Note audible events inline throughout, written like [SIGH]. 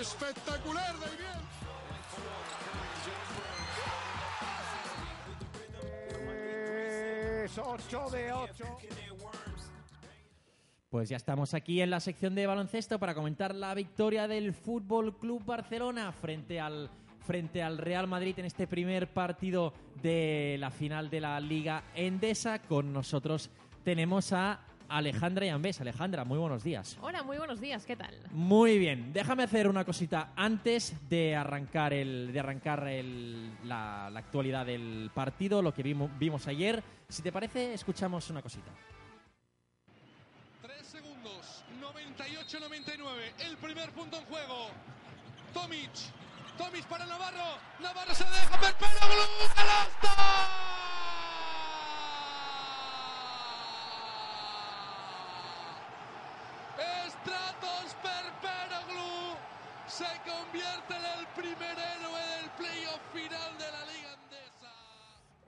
Espectacular, David. Es 8 de 8. Pues ya estamos aquí en la sección de baloncesto para comentar la victoria del Fútbol Club Barcelona frente al frente al Real Madrid en este primer partido de la final de la Liga Endesa. Con nosotros tenemos a Alejandra Yambés. Alejandra, muy buenos días. Hola, muy buenos días, ¿qué tal? Muy bien, déjame hacer una cosita antes de arrancar el de arrancar el- la, la actualidad del partido, lo que vimos, vimos ayer. Si te parece, escuchamos una cosita. 3 segundos, 98-99, el primer punto en juego. Tomic, Tomic para Navarro, Navarro se deja ver, pero Blue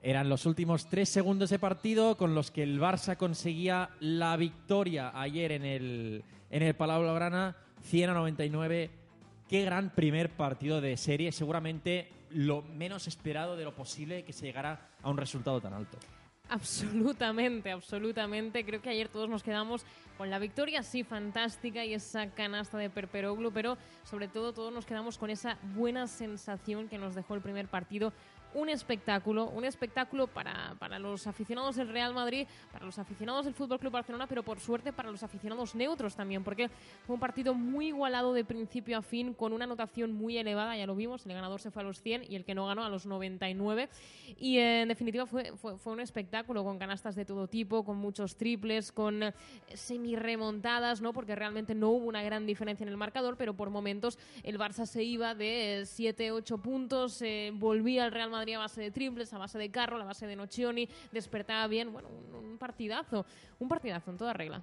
Eran los últimos tres segundos de partido con los que el Barça conseguía la victoria ayer en el, en el Palau Blaugrana, 100 a 99. Qué gran primer partido de serie, seguramente lo menos esperado de lo posible que se llegara a un resultado tan alto. Absolutamente, absolutamente. Creo que ayer todos nos quedamos con la victoria, sí, fantástica, y esa canasta de Perperoglu, pero sobre todo todos nos quedamos con esa buena sensación que nos dejó el primer partido. Un espectáculo, un espectáculo para, para los aficionados del Real Madrid, para los aficionados del Fútbol Club Barcelona, pero por suerte para los aficionados neutros también, porque fue un partido muy igualado de principio a fin, con una anotación muy elevada, ya lo vimos, el ganador se fue a los 100 y el que no ganó a los 99. Y eh, en definitiva fue, fue, fue un espectáculo con canastas de todo tipo, con muchos triples, con eh, semi-remontadas, ¿no? porque realmente no hubo una gran diferencia en el marcador, pero por momentos el Barça se iba de 7-8 puntos, eh, volvía al Real Madrid a base de triples, a base de carro, a base de Nocioni, despertaba bien, bueno, un, un partidazo, un partidazo en toda regla.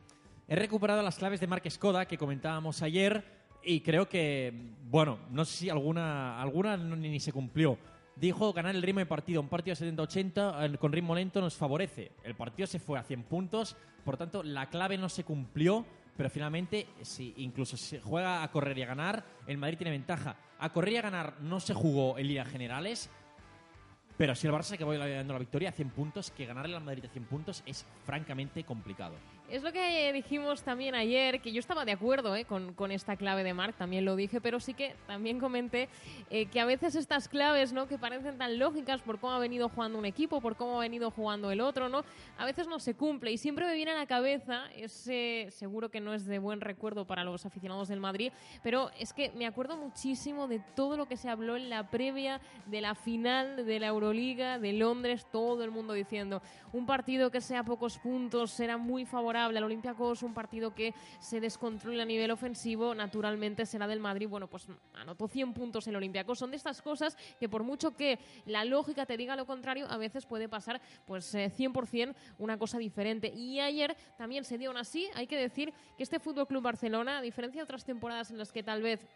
He recuperado las claves de Marc Skoda que comentábamos ayer y creo que, bueno, no sé si alguna, alguna ni, ni se cumplió. Dijo ganar el ritmo de partido. Un partido de 70-80 eh, con ritmo lento nos favorece. El partido se fue a 100 puntos, por tanto la clave no se cumplió, pero finalmente si incluso se juega a correr y a ganar, el Madrid tiene ventaja. A correr y a ganar no se jugó en Liga Generales, pero si el Barça que va dando la victoria a 100 puntos, que ganarle al Madrid a 100 puntos es francamente complicado. Es lo que dijimos también ayer, que yo estaba de acuerdo ¿eh? con, con esta clave de Marc, también lo dije, pero sí que también comenté eh, que a veces estas claves, ¿no? que parecen tan lógicas por cómo ha venido jugando un equipo, por cómo ha venido jugando el otro, ¿no? a veces no se cumple. Y siempre me viene a la cabeza, ese seguro que no es de buen recuerdo para los aficionados del Madrid, pero es que me acuerdo muchísimo de todo lo que se habló en la previa de la final de la Euroliga de Londres, todo el mundo diciendo un partido que sea pocos puntos será muy favorable al Olympiacos, un partido que se descontrole a nivel ofensivo, naturalmente será del Madrid. Bueno, pues anotó 100 puntos el Olympiacos. Son de estas cosas que por mucho que la lógica te diga lo contrario, a veces puede pasar pues eh, 100% una cosa diferente. Y ayer también se dio aún así, hay que decir que este Fútbol Club Barcelona, a diferencia de otras temporadas en las que tal vez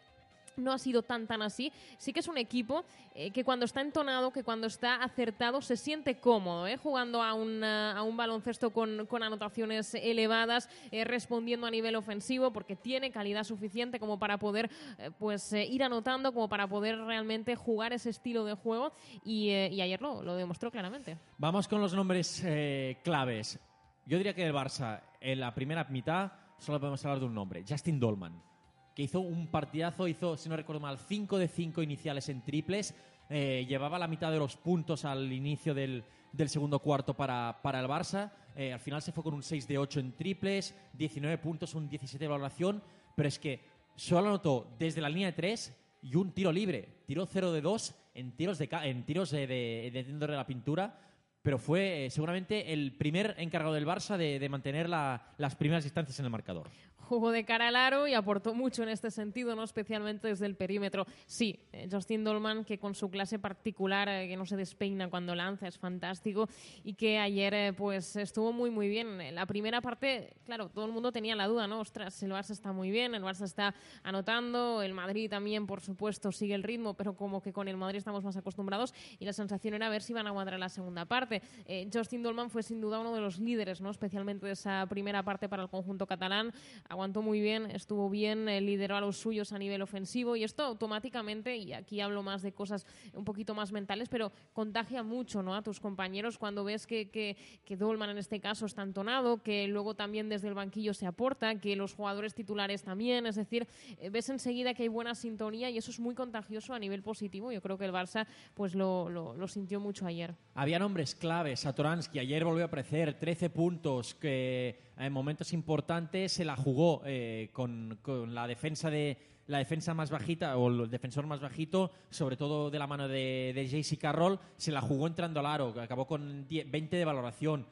no ha sido tan tan así. Sí que es un equipo eh, que cuando está entonado, que cuando está acertado, se siente cómodo, ¿eh? jugando a, una- a un baloncesto con, con anotaciones elevadas, eh, respondiendo a nivel ofensivo, porque tiene calidad suficiente como para poder eh, pues eh, ir anotando, como para poder realmente jugar ese estilo de juego. Y, y ayer lo, lo demostró claramente. Vamos con los nombres claves. Yo diría que el Barça, en la primera mitad, solo podemos hablar de un nombre, Justin Dolman, que hizo un partidazo, hizo, si no recuerdo mal, 5 de 5 iniciales en triples, eh, llevaba la mitad de los puntos al inicio del, del segundo cuarto para, para el Barça, eh, al final se fue con un 6 de 8 en triples, 19 puntos, un 17 de valoración, pero es que solo anotó desde la línea de 3 y un tiro libre, tiró 0 de 2 en tiros de, en tiros de, de, de de la pintura, pero fue eh, seguramente el primer encargado del Barça de, de mantener la- las primeras distancias en el marcador. jugó de cara al aro y aportó mucho en este sentido, no especialmente desde el perímetro. Sí, eh, Justin Dolman, que con su clase particular, eh, que no se despeina cuando lanza, es fantástico y que ayer eh, pues estuvo muy muy bien. La primera parte, claro, todo el mundo tenía la duda, ¿no? Ostras, el Barça está muy bien, el Barça está anotando, el Madrid también, por supuesto, sigue el ritmo, pero como que con el Madrid estamos más acostumbrados y la sensación era ver si iban a aguantar la segunda parte. Parte, eh, Justin Dolman fue sin duda uno de los líderes, ¿no? especialmente de esa primera parte para el conjunto catalán. Aguantó muy bien, estuvo bien, eh, lideró a los suyos a nivel ofensivo y esto automáticamente, y aquí hablo más de cosas un poquito más mentales, pero contagia mucho ¿no? a tus compañeros cuando ves que, que, que Dolman en este caso está entonado, que luego también desde el banquillo se aporta, que los jugadores titulares también, es decir, eh, ves enseguida que hay buena sintonía y eso es muy contagioso a nivel positivo. Yo creo que el Barça pues lo, lo, lo sintió mucho ayer. Había nombres claves. Satoransky ayer volvió a aparecer, 13 puntos, que en momentos importantes se la jugó eh, con, con la defensa de la defensa más bajita o el defensor más bajito, sobre todo de la mano de, de JC Carroll, se la jugó entrando al aro, acabó con 10 20 de valoración.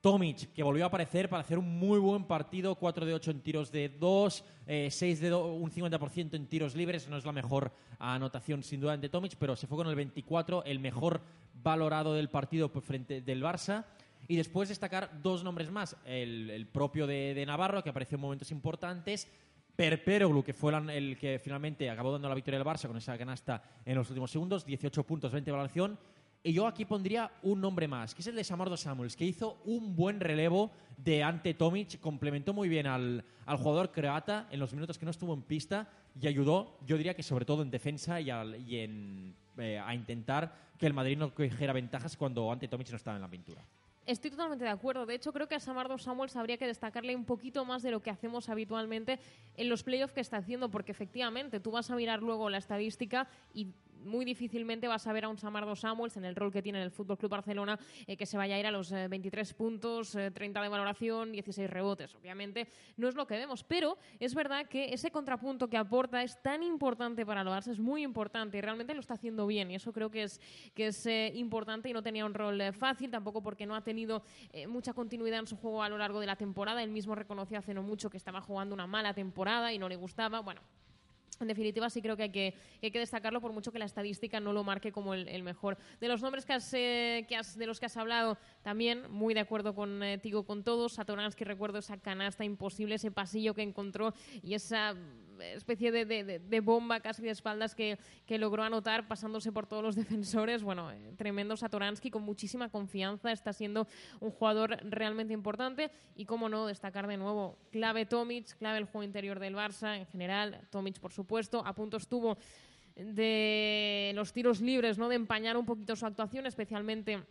Tomic, que volvió a aparecer para hacer un muy buen partido, 4 de 8 en tiros de 2, eh, 6 de do, un 50% en tiros libres, no es la mejor anotación sin duda de Tomic, pero se fue con el 24, el mejor valorado del partido frente del Barça. Y después destacar dos nombres más, el, el propio de, de Navarro, que apareció en momentos importantes, Perperoglu, que fue el que finalmente acabó dando la victoria al Barça con esa canasta en los últimos segundos, 18 puntos, 20 de valoración. Y yo aquí pondría un nombre más, que es el de Samardo Samuels, que hizo un buen relevo de ante Tomic, complementó muy bien al, al jugador croata en los minutos que no estuvo en pista y ayudó, yo diría que sobre todo en defensa y, al- y en, eh, a intentar que el Madrid no cogiera ventajas cuando ante Tomic no estaba en la pintura. Estoy totalmente de acuerdo. De hecho, creo que a Samardo Samuels habría que destacarle un poquito más de lo que hacemos habitualmente en los playoffs que está haciendo, porque efectivamente tú vas a mirar luego la estadística y muy difícilmente vas a ver a un Samardo Samuels en el rol que tiene en el Fútbol Club Barcelona eh, que se vaya a ir a los eh, 23 puntos, eh, 30 de valoración, 16 rebotes. Obviamente no es lo que vemos, pero es verdad que ese contrapunto que aporta es tan importante para el Barça, es muy importante y realmente lo está haciendo bien y eso creo que es, que es eh, importante y no tenía un rol eh, fácil, tampoco porque no ha tenido eh, mucha continuidad en su juego a lo largo de la temporada. Él mismo reconoció hace no mucho que estaba jugando una mala temporada y no le gustaba. Bueno, en definitiva, sí creo que hay que, hay que destacarlo por mucho que la estadística no lo marque como el, el mejor. De los nombres que has, eh, que has- de los que has hablado, también muy de acuerdo contigo con todos. Satoransky, recuerdo esa canasta imposible, ese pasillo que encontró y esa especie de, de- de- bomba casi de espaldas que, que logró anotar pasándose por todos los [LAUGHS] defensores. Bueno, eh, tremendo Satoransky con muchísima confianza. Está siendo un jugador realmente importante. Y cómo no, destacar de nuevo, clave Tomic, clave el juego interior del Barça en general. Tomic, por supuesto, a punto estuvo de los tiros libres, ¿no? De empañar un poquito su actuación, especialmente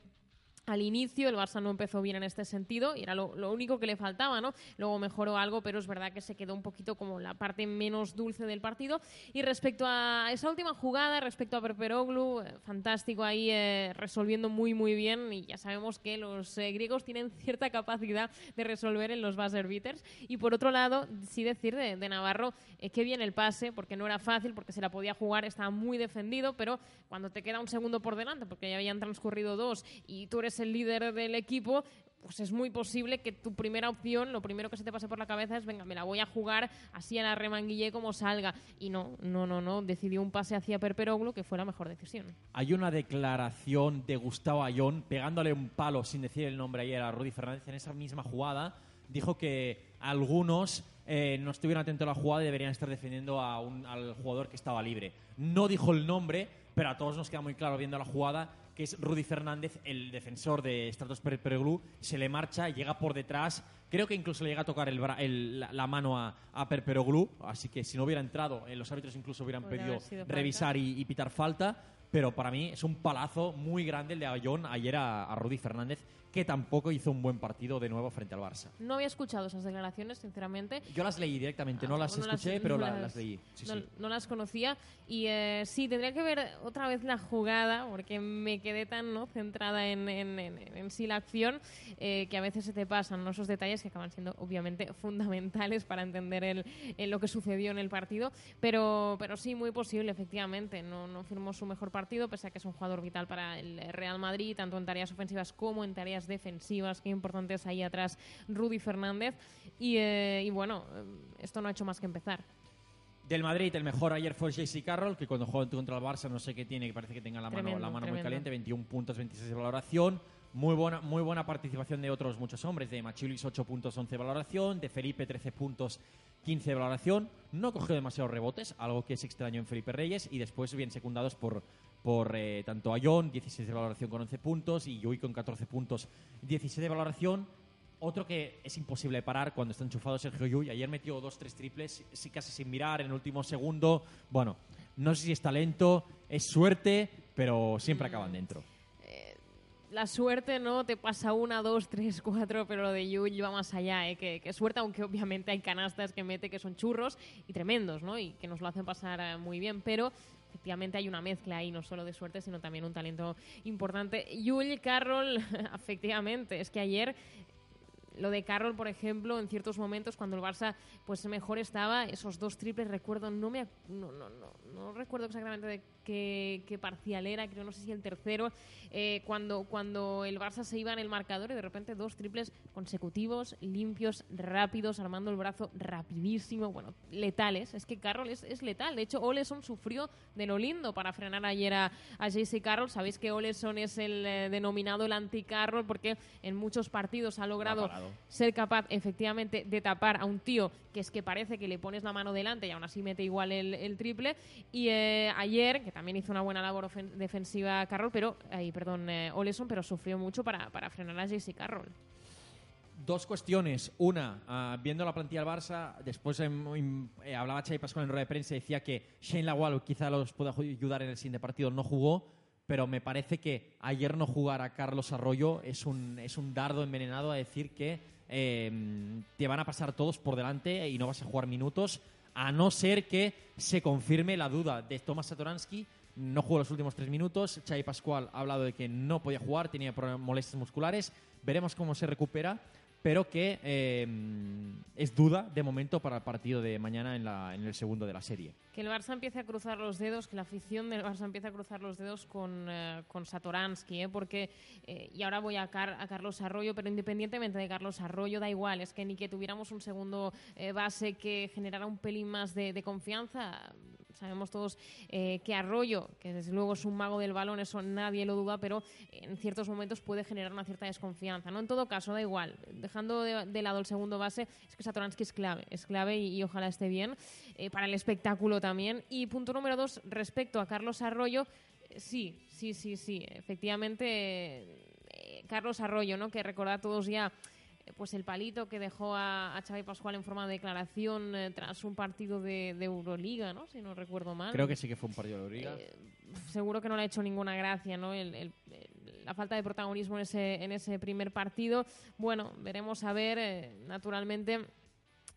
al inicio el Barça no empezó bien en este sentido y era lo, lo único que le faltaba, ¿no? Luego mejoró algo, pero es verdad que se quedó un poquito como la parte menos dulce del partido. Y respecto a esa última jugada, respecto a Perperoglu, eh, fantástico ahí eh, resolviendo muy muy bien y ya sabemos que los eh, griegos tienen [LAUGHS] cierta capacidad de resolver en los buzzer beaters. Y por otro lado, sí decir de, de Navarro eh, que bien el pase, porque no era fácil, porque se la podía jugar, estaba muy defendido, pero cuando te queda un segundo por delante, porque ya habían transcurrido dos y tú eres el líder del equipo, pues es muy posible que tu primera opción, lo primero que se te pase por la cabeza es, venga, me la voy a jugar así a la remanguillé como salga. Y no, no, no, no, decidió un pase hacia Perperoglu que fue la mejor decisión. Hay una declaración de Gustavo Ayón pegándole un palo sin decir el nombre ayer a Rudy Fernández en esa misma jugada. Dijo que algunos eh, no estuvieron atentos a la jugada y deberían estar defendiendo a un- al jugador que estaba libre. No dijo el nombre, pero a todos nos queda muy claro viendo la jugada que es Rudy Fernández, el defensor de Stratos Perperoglu, se le marcha, llega por detrás, creo que incluso le llega a tocar el la, la mano a, a así que si no hubiera entrado, eh, los árbitros incluso hubieran Podría pedido revisar y, y pitar falta, pero para mí es un palazo muy grande el de Ayón ayer a, a Rudy Fernández, que tampoco hizo un buen partido de nuevo frente al Barça. No había escuchado esas declaraciones, sinceramente. Yo las leí directamente, no Ah, las no escuché, las- pero no la- las- las, leí. Sí, no, sí. no las conocía y eh, sí, tendría que ver otra vez la jugada porque me quedé tan ¿no? centrada en, en- en- en sí la acción eh, que a veces se te pasan ¿no? esos detalles que acaban siendo obviamente [LAUGHS] fundamentales para entender el, el lo que sucedió en el partido, pero, pero sí, muy posible, efectivamente. No, no firmó su mejor partido, pese a que es un jugador vital para el Real Madrid, tanto en tareas ofensivas como en tareas defensivas. Qué importante es ahí atrás Rudy Fernández. Y, eh, y bueno, eh, esto no ha hecho más que empezar. Del Madrid, el mejor ayer fue JC Carroll, que cuando jugó contra el Barça no sé qué tiene, que parece que tenga la mano, la mano muy caliente, 21 puntos, 26 de valoración. Muy buena, muy buena participación de otros muchos hombres, de Machulis 8 puntos, 11 de valoración, de Felipe 13 puntos, 15 de valoración, no cogió demasiados rebotes, algo que es extraño en Felipe Reyes, y después bien secundados por, por eh, tanto Ayón, 16 de valoración con 11 puntos, y Yui con 14 puntos, 16 de valoración. Otro que es imposible parar cuando está enchufado Sergio Yui. Ayer metió dos, tres triples, sí, casi sin mirar, en el último segundo. Bueno, no sé si es talento, es suerte, pero siempre acaban dentro. La suerte no te pasa una, dos, tres, cuatro, pero lo de Yuji va más allá, ¿eh? que, que suerte, aunque obviamente hay canastas que mete que son churros y tremendos, ¿no? Y que nos lo hacen pasar eh, muy bien, pero efectivamente hay una mezcla ahí, no solo de suerte, sino también un talento importante. Yul Carroll, [LAUGHS] efectivamente, es que ayer lo de Carroll, por ejemplo, en ciertos momentos cuando el Barça pues mejor estaba, esos dos triples recuerdo, no me no, no, no, no recuerdo exactamente de qué, qué parcial era, creo no sé si el tercero, eh, cuando, cuando el Barça se iba en el marcador y de repente dos triples consecutivos, limpios, rápidos, armando el brazo rapidísimo, bueno, letales. Es que Carroll es, es letal. De hecho, Oleson sufrió de lo lindo para frenar ayer a, a JC Carroll. Sabéis que Oleson es el eh, denominado el anti-Carroll porque en muchos partidos ha logrado ser capaz efectivamente de tapar a un tío que es que parece que le pones la mano delante y aún así mete igual el, el triple. Y eh, ayer, que también hizo una buena labor defensiva Carroll, pero, perdón, eh, Oleson, pero sufrió mucho para, para frenar a JC Carroll. Dos cuestiones. Una, ah, viendo la plantilla del Barça, después em, em, eh, hablaba Xavi Pascual en rueda de prensa y decía que Shane Lawal quizá los pueda ayudar en el siguiente partido. No jugó, pero me parece que ayer no jugar a Carlos Arroyo es un, es un dardo envenenado a decir que eh, te van a pasar todos por delante y no vas a jugar minutos, a no ser que se confirme la duda de Tomás Satoransky. No jugó los últimos tres minutos. Xavi Pascual ha hablado de que no podía jugar, tenía molestias musculares. Veremos cómo se recupera, pero que eh, es duda de momento para el partido de mañana en, la- en el segundo de la serie. Que el Barça empiece a cruzar los dedos, que la afición del Barça empiece a cruzar los dedos con, eh, con Satoransky, ¿eh? porque, eh, y ahora voy a, Car- a Carlos Arroyo, pero independientemente de Carlos Arroyo, da igual, es que ni que tuviéramos un segundo eh, base que generara un pelín más de confianza. Sabemos todos eh, que Arroyo, que desde luego es un mago del balón, eso nadie lo duda, pero en ciertos momentos puede generar una cierta desconfianza. ¿no? En todo caso, da igual. Dejando de, lado el segundo base, es que Satoransky es clave, es clave y, ojalá esté bien eh, para el espectáculo también. Y punto número dos, respecto a Carlos Arroyo, eh, sí, sí, sí, sí, efectivamente, Carlos Arroyo, ¿no? que recordad todos ya pues el palito que dejó a, a Xavi Pascual en forma de declaración eh, tras un partido de, de Euroliga, ¿no? si no recuerdo mal. Creo que sí que fue un partido de Euroliga. Eh, seguro que no le ha hecho ninguna gracia, ¿no? El- el- el- la falta de protagonismo en ese, en ese primer partido. Bueno, veremos a ver, eh, naturalmente.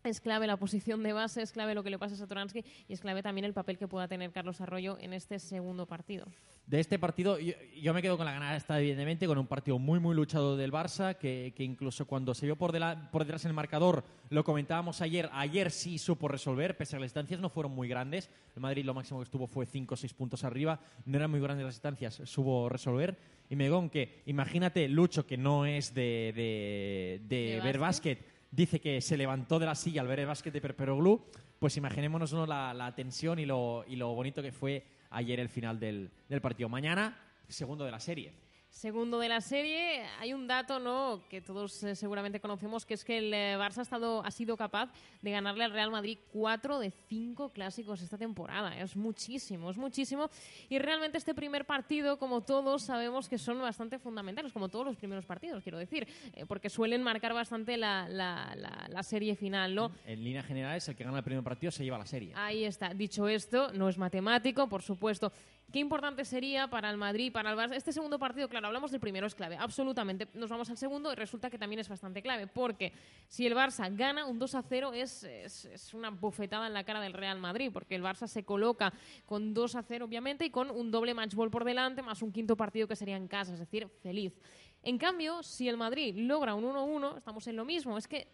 Es clave la posición de base, es clave lo que le pasa a Satoransky y es clave también el papel que pueda tener Carlos Arroyo en este segundo partido. De este partido, yo, yo me quedo con la ganada esta, evidentemente, con un partido muy, muy luchado del Barça, que, que incluso cuando se vio por, dela- por detrás en el marcador, lo comentábamos ayer, ayer sí supo resolver, pese a que las distancias no fueron muy grandes. El Madrid lo máximo que estuvo fue 5 o 6 puntos arriba, no eran muy grandes las distancias, supo resolver. Y me digo que, imagínate, Lucho, que no es de, de, de ¿De ver básquet? básquet, dice que se levantó de la silla al ver el básquet de Perperoglu, pues imaginémonos ¿no? la, la tensión y lo, y lo bonito que fue ayer el final del, del partido. Mañana, segundo de la serie. Segundo de la serie, hay un dato ¿no? que todos eh, seguramente conocemos, que es que el eh, Barça ha, estado, ha sido capaz de ganarle al Real Madrid cuatro de cinco clásicos esta temporada. Es muchísimo, es muchísimo. Y realmente este primer partido, como todos, sabemos que son bastante fundamentales, como todos los primeros partidos, quiero decir, eh, porque suelen marcar bastante la, la- la- la serie final, ¿no? En líneas generales, el que gana el primer partido se lleva la serie. Ahí está. Dicho esto, no es matemático, por supuesto. Qué importante sería para el Madrid, para el Barça. Este segundo partido, claro, hablamos del primero, es clave, absolutamente. Nos vamos al segundo y resulta que también es bastante clave, porque si el Barça gana un 2 a 0 es, es, una bofetada en la cara del Real Madrid, porque el Barça se coloca con 2 a 0, obviamente, y con un doble match ball por delante, más un quinto partido que sería en casa, es decir, feliz. En cambio, si el Madrid logra un 1-1, estamos en lo mismo. Es que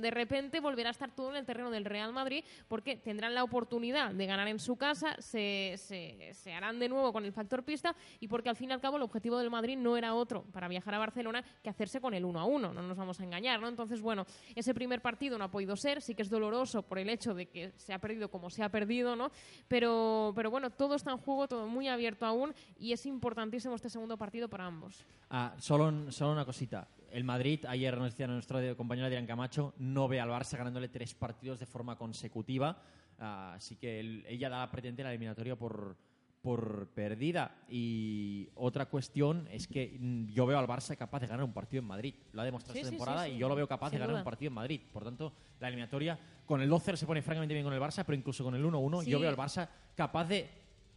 de repente volverá a estar todo en el terreno del Real Madrid porque tendrán la oportunidad de ganar en su casa, se, harán de nuevo con el factor pista y porque al fin y al cabo el objetivo del Madrid no era otro para viajar a Barcelona que hacerse con el 1 a 1, no nos vamos a engañar, ¿no? Entonces, bueno, ese primer partido no ha podido ser, sí que es doloroso por el hecho de que se ha perdido como se ha perdido, ¿no? Pero, pero bueno, todo está en juego, todo muy abierto aún y es importantísimo este segundo partido para ambos. Ah, solo, solo una cosita. El Madrid, ayer nos decía nuestro compañero Adrián Camacho, no ve al Barça ganándole tres partidos de forma consecutiva. Así que él- ella da pretende la eliminatoria por, por perdida. Y otra cuestión es que mm, yo veo al Barça capaz de ganar un partido en Madrid. Lo ha demostrado Sí, esta sí, temporada sí. y yo lo veo capaz Sin de ganar duda. un partido en Madrid. Por tanto, la eliminatoria con el 2-0 se pone francamente bien con el Barça, pero incluso con el 1-1 Sí. yo veo al Barça capaz de,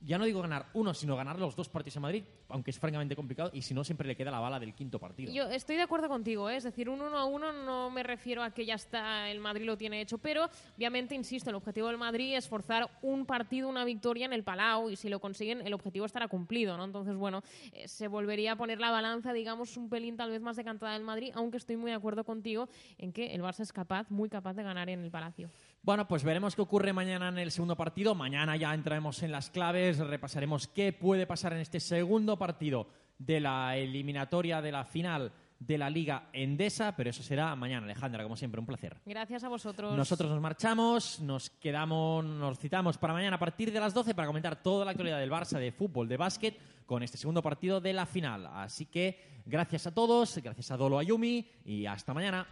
ya no digo ganar uno, sino ganar los dos partidos en Madrid, aunque es francamente complicado y si no, siempre le queda la bala del quinto partido. Yo estoy de acuerdo contigo, ¿eh? es decir, un 1 a 1 no me refiero a que ya está, el Madrid lo tiene hecho, pero obviamente, insisto, el objetivo del Madrid es forzar un partido, una victoria en el Palau y si lo consiguen, el objetivo estará cumplido, ¿no? Entonces, bueno, eh, se volvería a poner la balanza, digamos, un pelín tal vez más decantada del Madrid, aunque estoy muy de acuerdo contigo en que el Barça es capaz, muy capaz de ganar en el Palacio. Bueno, pues veremos qué ocurre mañana en el segundo partido. Mañana ya entraremos en las claves, repasaremos qué puede pasar en este segundo partido de la eliminatoria de la final de la Liga Endesa, pero eso será mañana, Alejandra, como siempre, un placer. Gracias a vosotros. Nosotros nos marchamos, nos quedamos, nos citamos para mañana a partir de las 12 para comentar toda la actualidad del Barça de fútbol, de básquet, con este segundo partido de la final. Así que gracias a todos, gracias a Dolo Ayumi y hasta mañana.